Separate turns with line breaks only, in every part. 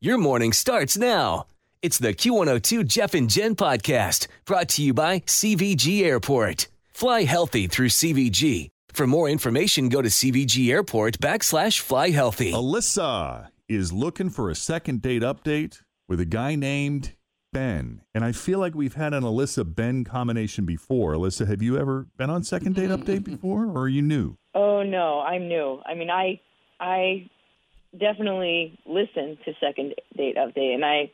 Your morning starts now. It's the Q102 Jeff and Jen podcast brought to you by CVG Airport. Fly healthy through CVG. For more information, go to CVG Airport backslash fly healthy.
Alyssa is looking for a second date update with a guy named Ben. And I feel like we've had an Alyssa Ben combination before. Alyssa, have you ever been on second date update before or are you new?
Oh no, I'm new. I mean, I I definitely listen to second date update, and I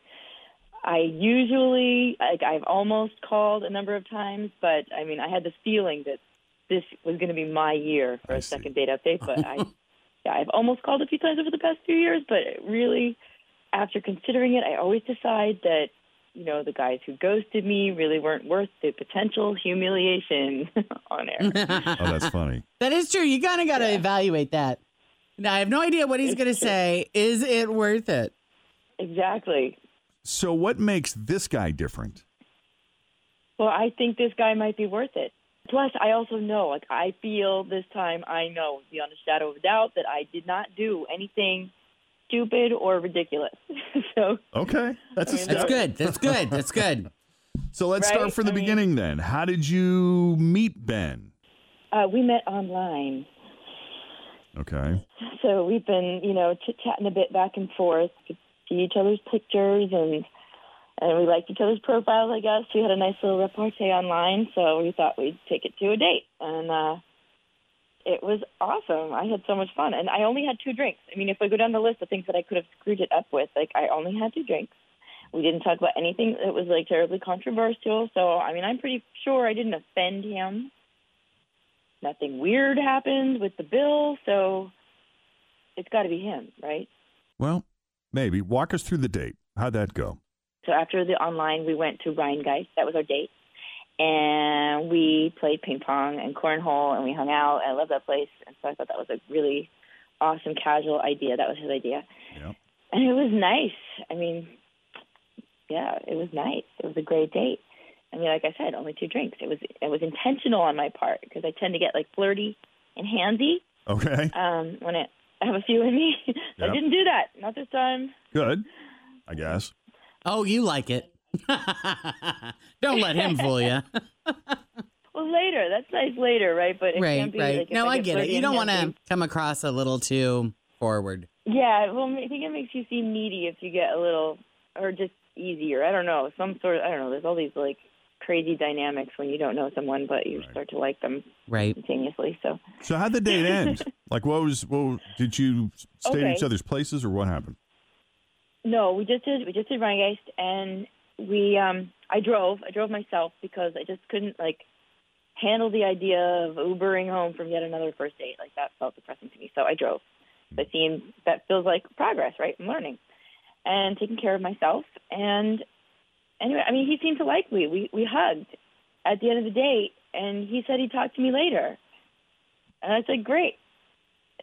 I usually like I've almost called a number of times, but I mean, I had the feeling that this was going to be my year for
I
a
see.
second date update, but I yeah, I've almost called a few times over the past few years, but really, after considering it, I always decide that. You know, the guys who ghosted me really weren't worth the potential humiliation on air.
Oh, that's funny.
That is true. You kind of got to evaluate that. Now, I have no idea what he's going to say. Is it worth it?
exactly.
So what makes this guy different?
Well, I think this guy might be worth it. Plus, I also know, like, I feel this time, I know beyond a shadow of a doubt that I did not do anything stupid or ridiculous. so,
Okay. That's a
I mean,
step.
That's good. That's good. That's good.
So let's start
Right?
from the
I mean-
beginning then. How did you meet Ben?
uh, we met online.
Okay.
So we've been, you know, chit chatting a bit back and forth, could see each other's pictures, and and we liked each other's profiles. I guess we had a nice little repartee online, so we thought we'd take it to a date, and uh, it was awesome. I had so much fun, and I only had two drinks. I mean, if I go down the list of things that I could have screwed it up with, like I only had two drinks. We didn't talk about anything that was like terribly controversial. So I mean, I'm pretty sure I didn't offend him. Nothing weird happened with the bill, so it's got to be him, right?
Well, maybe. Walk us through the date. How'd that go?
So after the online, we went to Rheingeist. That was our date. And we played ping pong and cornhole, and we hung out. I love that place. And so I thought that was a really awesome, casual idea. That was his idea.
Yep.
And it was nice. I mean, yeah, it was nice. It was a great date. I mean, like I said, only two drinks. It was it was intentional on my part because I tend to get like flirty and handsy
Okay.
um, when it, I have a few in me.
Yep.
I didn't do that. Not this time.
Good. I guess.
Oh, you like it. Don't let him fool you.
Well, later. That's nice later, right? But it
right,
can't be
right.
like
no, I
get
get it. You don't want to come across a little too forward.
Yeah, well, I think it makes you seem needy if you get a little, or just easier. I don't know. Some sort of, I don't know. There's all these like crazy dynamics when you don't know someone, but you
Right.
start to like them
Right.
instantaneously. So,
So how'd the date end? like, what was? What did you stay at
Okay.
each other's places, or what happened?
no, we just did, we just did Rheingeist, and we, um, I drove, I drove myself because I just couldn't like handle the idea of Ubering home from yet another first date. Like that felt depressing to me. So I drove. That seems that feels like progress, right? I'm learning and taking care of myself. And anyway, I mean, he seemed to like me. We we hugged at the end of the date, and he said he'd talk to me later. And I said, great.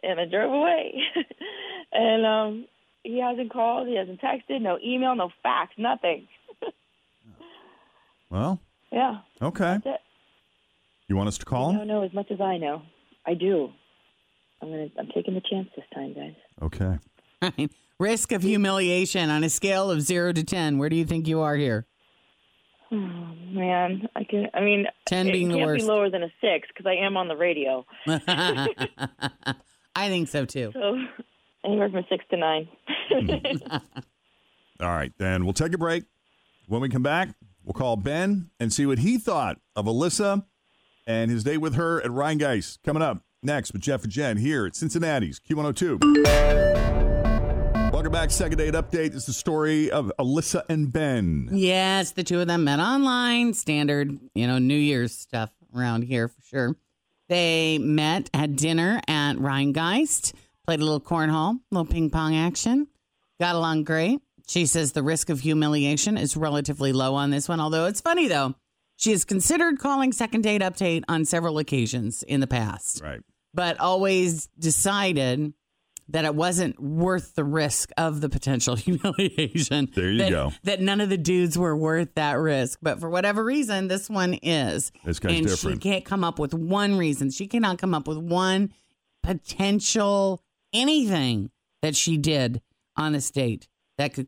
And I drove away. and um, he hasn't called, he hasn't texted, no email, no fax, nothing.
Well,
Yeah,
okay.
that's it.
You want us to call
You
him?
don't know as much as I know. I do. I'm gonna. I'm taking the chance this time, guys.
Okay.
Right. Risk of humiliation on a scale of zero to ten. Where do you think you are here?
Oh man, I can. I mean,
10
it
being the
can't
worst.
be lower than a six because I am on the radio.
I think so too.
So, Anywhere from six to nine.
All right, then we'll take a break. When we come back, we'll call Ben and see what he thought of Alyssa and his date with her at Rheingeist. Coming up next with Jeff and Jen here at Cincinnati's Q102. Welcome back. Second date update is the story of Alyssa and Ben.
Yes, the two of them met online. Standard, you know, New Year's stuff around here for sure. They met, had dinner at Rheingeist, played a little cornhole, a little ping pong action, got along great. She says the risk of humiliation is relatively low on this one, although it's funny though. She has considered calling second date update on several occasions in the past,
Right.
but always decided that it wasn't worth the risk of the potential humiliation.
There you
that,
go.
That none of the dudes were worth that risk. But for whatever reason, this one is.
This guy's
and
different.
she can't come up with one reason. She cannot come up with one potential anything that she did on this date that could.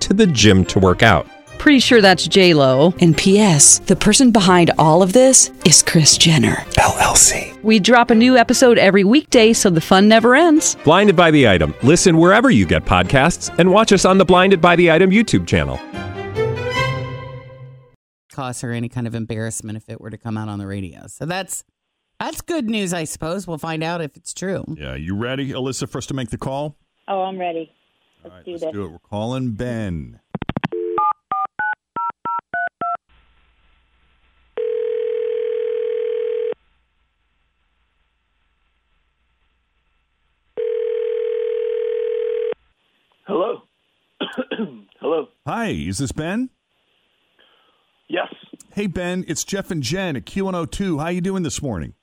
to the gym to work out.
Pretty sure that's J Lo. And P.S. The person behind all of this is Kris Jenner
LLC.
We drop a new episode every weekday, so the fun never ends.
Blinded by the item. Listen wherever you get podcasts, and watch us on the Blinded by the Item YouTube channel.
cause her any kind of embarrassment if it were to come out on the radio. So that's that's good news, I suppose. We'll find out if it's true.
Yeah, you ready, Alyssa, for us to make the call?
oh, I'm ready. Let's
All right,
do
let's
this.
do it. We're calling Ben.
Hello. Hello.
Hi, is this Ben?
Yes.
Hey, Ben, it's Jeff and Jen at Q102. How you doing this morning?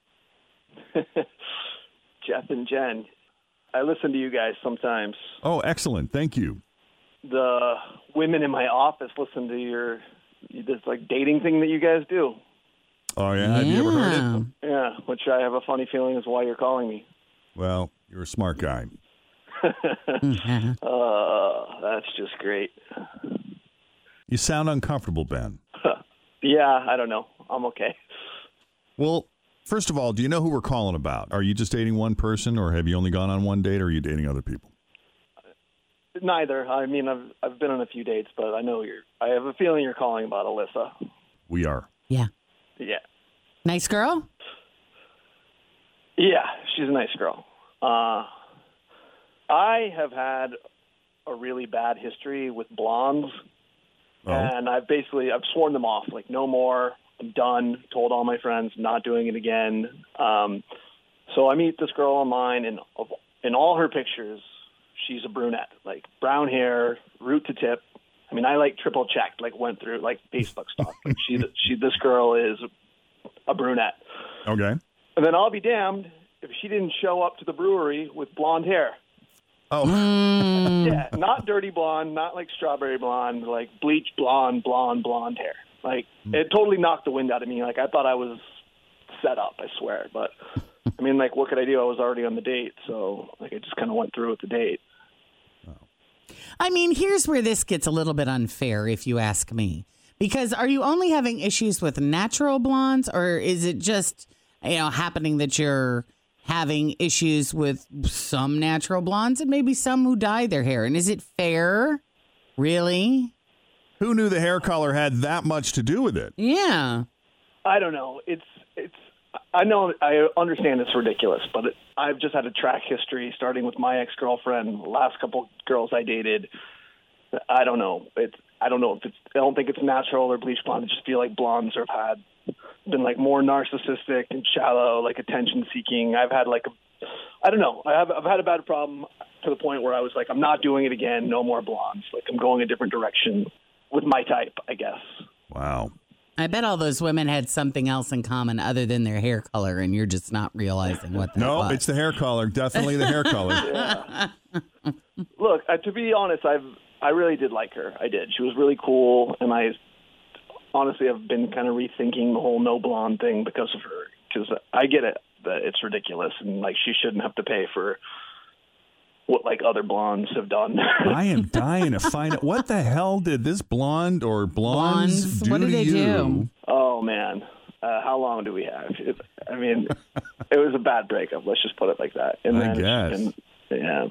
Jeff and Jen. I listen to you guys sometimes.
Oh, excellent. Thank you.
The women in my office listen to your this like dating thing that you guys do.
Oh, yeah? Have you ever heard
Yeah.
it?
Yeah, which I have a funny feeling is why you're calling me.
Well, you're a smart guy.
Uh, that's just great.
You sound uncomfortable, Ben.
Yeah, I don't know. I'm okay.
Well, first of all, do you know who we're calling about? Are you just dating one person, or have you only gone on one date, or are you dating other people?
Neither. I mean, I've I've been on a few dates, but I know you're. I have a feeling you're calling about Alyssa.
We are.
Yeah.
Yeah.
Nice girl?
Yeah, she's a nice girl. Uh, I have had a really bad history with blondes,
Oh.
and I've basically I've sworn them off. Like, no more. I'm done. Told all my friends, not doing it again. Um, so I meet this girl online, and of, in all her pictures, she's a brunette, like brown hair, root to tip. I mean, I like triple checked, like went through like Facebook stuff. Like she, she, this girl is a brunette.
Okay.
And then I'll be damned if she didn't show up to the brewery with blonde hair.
Oh,
Mm.
Yeah, not dirty blonde, not like strawberry blonde, like bleach blonde, blonde, blonde hair. Like mm. it totally knocked the wind out of me. Like I thought I was set up, I swear. But I mean, like what could I do? I was already on the date, so like I just kind of went through with the date.
I mean, here's where this gets a little bit unfair, if you ask me. Because are you only having issues with natural blondes, or is it just you know happening that you're having issues with some natural blondes and maybe some who dye their hair? And is it fair? Really?
Who knew the hair color had that much to do with it?
Yeah.
I don't know. It's it's. I know. I understand it's ridiculous, but it, I've just had a track history starting with my ex girlfriend, last couple girls I dated. I don't know. It's. I don't know if it's. I don't think it's natural or bleach blonde. I just feel like blondes have had been like more narcissistic and shallow, like attention seeking. I've had like a. I don't know. I have. I've had a bad problem to the point where I was like, I'm not doing it again. No more blondes. Like I'm going a different direction with my type, I guess.
Wow.
I bet all those women had something else in common other than their hair color, and you're just not realizing what that
No,
was.
it's the hair color. Definitely the hair color.
look, uh, to be honest, I've I really did like her. I did. She was really cool, and I honestly have been kind of rethinking the whole no blonde thing because of her. Because I get it that it's ridiculous, and like she shouldn't have to pay for what like other blondes have done.
I am dying to find out what the hell did this blonde or blondes,
Blondes?
do
What did
to
they
you?
do?
oh man, uh, how long do we have? It, I mean, it was a bad breakup. Let's just put it like that. And
I guess.
and, yeah,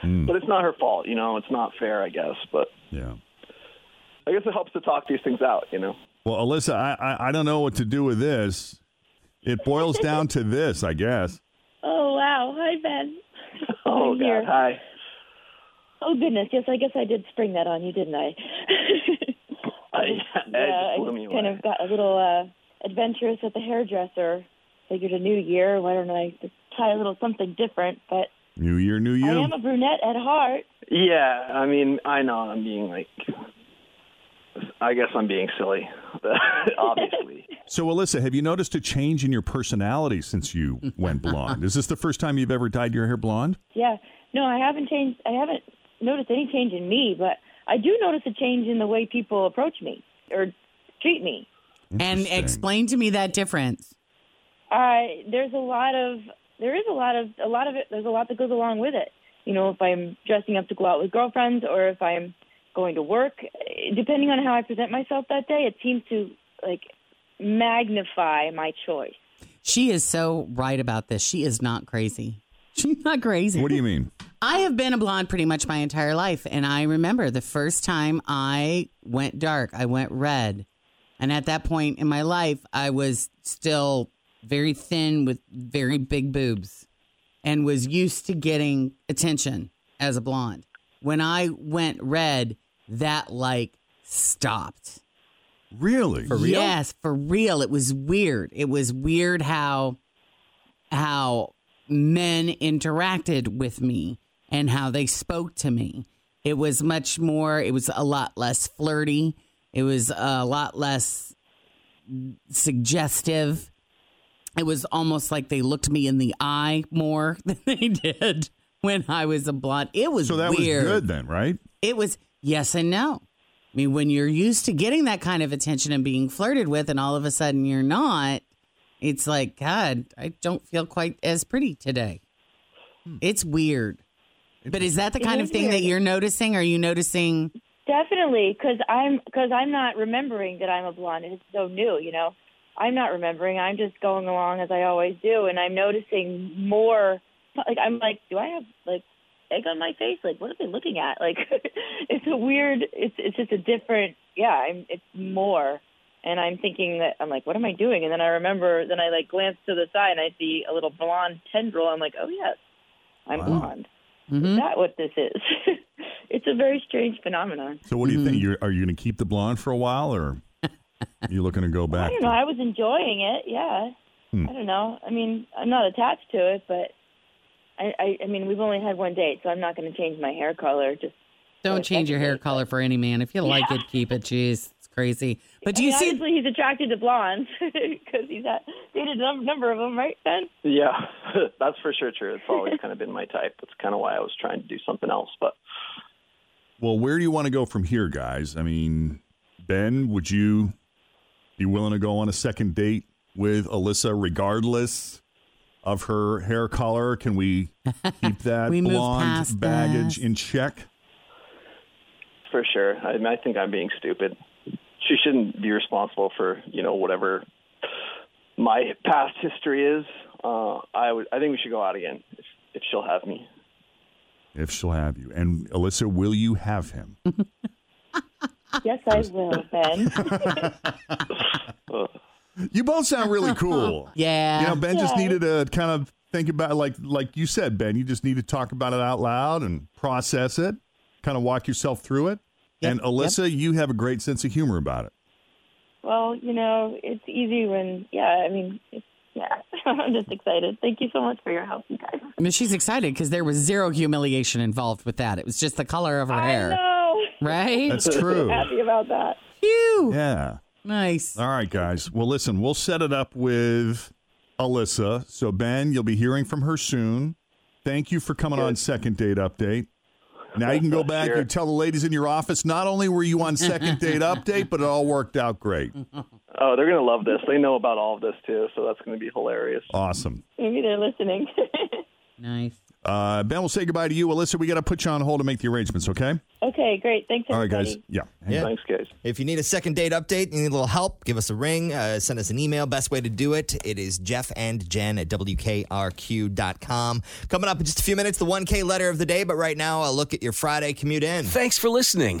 Hmm.
but it's not her fault. You know, it's not fair. I guess, but
Yeah.
I guess it helps to talk these things out. You know.
Well, Alyssa, I, I I don't know what to do with this. It boils down to this, I guess.
Oh wow! Hi Ben.
Oh
I'm
God,
here.
hi.
Oh goodness, yes, I guess I did spring that on you, didn't I?
I,
yeah, I
blew me
just kind
away.
of got a little uh, adventurous at the hairdresser. Figured a new year, why don't I just try a little something different? But
New year, new you.
I am a brunette at heart.
Yeah, I mean, I know I'm being like, I guess I'm being silly, obviously.
So, Alyssa, have you noticed a change in your personality since you went blonde? Is this the first time you've ever dyed your hair blonde?
Yeah, no, I haven't changed. I haven't noticed any change in me, but I do notice a change in the way people approach me or treat me.
And explain to me that difference.
I there's a lot of there is a lot of a lot of it. There's a lot that goes along with it. You know, if I'm dressing up to go out with girlfriends or if I'm going to work, depending on how I present myself that day, it seems to like magnify my choice.
She is so right about this. She is not crazy. She's not crazy.
What do you mean?
I have been a blonde pretty much my entire life. And I remember the first time I went dark, I went red. And at that point in my life, I was still very thin with very big boobs and was used to getting attention as a blonde. When I went red, that like stopped.
Really? For real?
Yes, for real. It was weird. It was weird how how men interacted with me and how they spoke to me. It was much more it was a lot less flirty. It was a lot less suggestive. It was almost like they looked me in the eye more than they did when I was a blonde. It was
So that
weird.
was good then, right?
It was yes and no. I mean, when you're used to getting that kind of attention and being flirted with, and all of a sudden you're not, it's like, God, I don't feel quite as pretty today. Hmm. It's weird. But is that the kind of thing that you're noticing? Are you noticing?
Definitely, because I'm because I'm not remembering that I'm a blonde. It's so new, you know. I'm not remembering. I'm just going along as I always do, and I'm noticing more. Like I'm like, do I have like egg on my face? Like, what are they looking at? Like, it's a weird. It's it's just a different. Yeah, I'm. It's more, and I'm thinking that I'm like, what am I doing? And then I remember. Then I like glance to the side and I see a little blonde tendril. I'm like, oh yes, I'm
Wow.
blonde.
Mhm.
Is that what this is? it's a very strange phenomenon.
So, what do you
Mm-hmm.
think? You're, are you going to keep the blonde for a while, or are you looking to go
I
back?
don't know. I was enjoying it. Yeah.
Hmm.
I don't know. I mean, I'm not attached to it, but I, I, I mean, we've only had one date, so I'm not going to change my hair color. Just
Don't change your hair color for any man. If you like
Yeah.
it, keep it. Jeez, it's crazy. But do
I
you
mean,
see?
obviously he's attracted to blondes because he's had, dated a number of them, right, Ben?
Yeah, that's for sure true. It's always kind of been my type. That's kind of why I was trying to do something else. But
Well, where do you want to go from here, guys? I mean, Ben, would you be willing to go on a second date with Alyssa, regardless of her hair color? Can we keep that
We
blonde baggage
this.
in check?
for sure, I, I think I'm being stupid. She shouldn't be responsible for you know whatever my past history is. Uh, I would. I think we should go out again if, if she'll have me.
If she'll have you. And Alyssa, will you have him?
Yes, I will, Ben.
You both sound really cool.
Yeah.
You know, Ben just needed to kind of think about like like you said, Ben, you just need to talk about it out loud and process it, kind of walk yourself through it.
Yep,
and Alyssa, you have a great sense of humor about it.
well, you know, it's easy when, yeah, I mean, it's, yeah, I'm just excited. Thank you so much for your help, you guys.
I mean, she's excited because there was zero humiliation involved with that. It was just the color of her
I
hair,
know.
right?
That's true.
Happy about that.
Phew.
Yeah.
Nice.
All right, guys. Well, listen, we'll set it up with Alyssa. So, Ben, you'll be hearing from her soon. Thank you for coming on Second Date Update. Now you can go back
Sure.
and tell the ladies in your office. Not only were you on second date update, but it all worked out great.
Oh, they're gonna love this. They know about all of this too, so that's gonna be hilarious.
Awesome.
Maybe they're listening.
Nice.
Uh, ben, we'll say goodbye to you. Alyssa, we got to put you on hold to make the arrangements. Okay.
okay, great. Thanks,
All right, guys. Yeah.
Yeah.
Thanks, guys.
If you need a second date update, you need a little help, give us a ring, uh, send us an email. Best way to do it, it is Jeff and Jen at WKRQ.com. Coming up in just a few minutes, the 1K letter of the day, but right now, a look at your Friday commute in.
Thanks for listening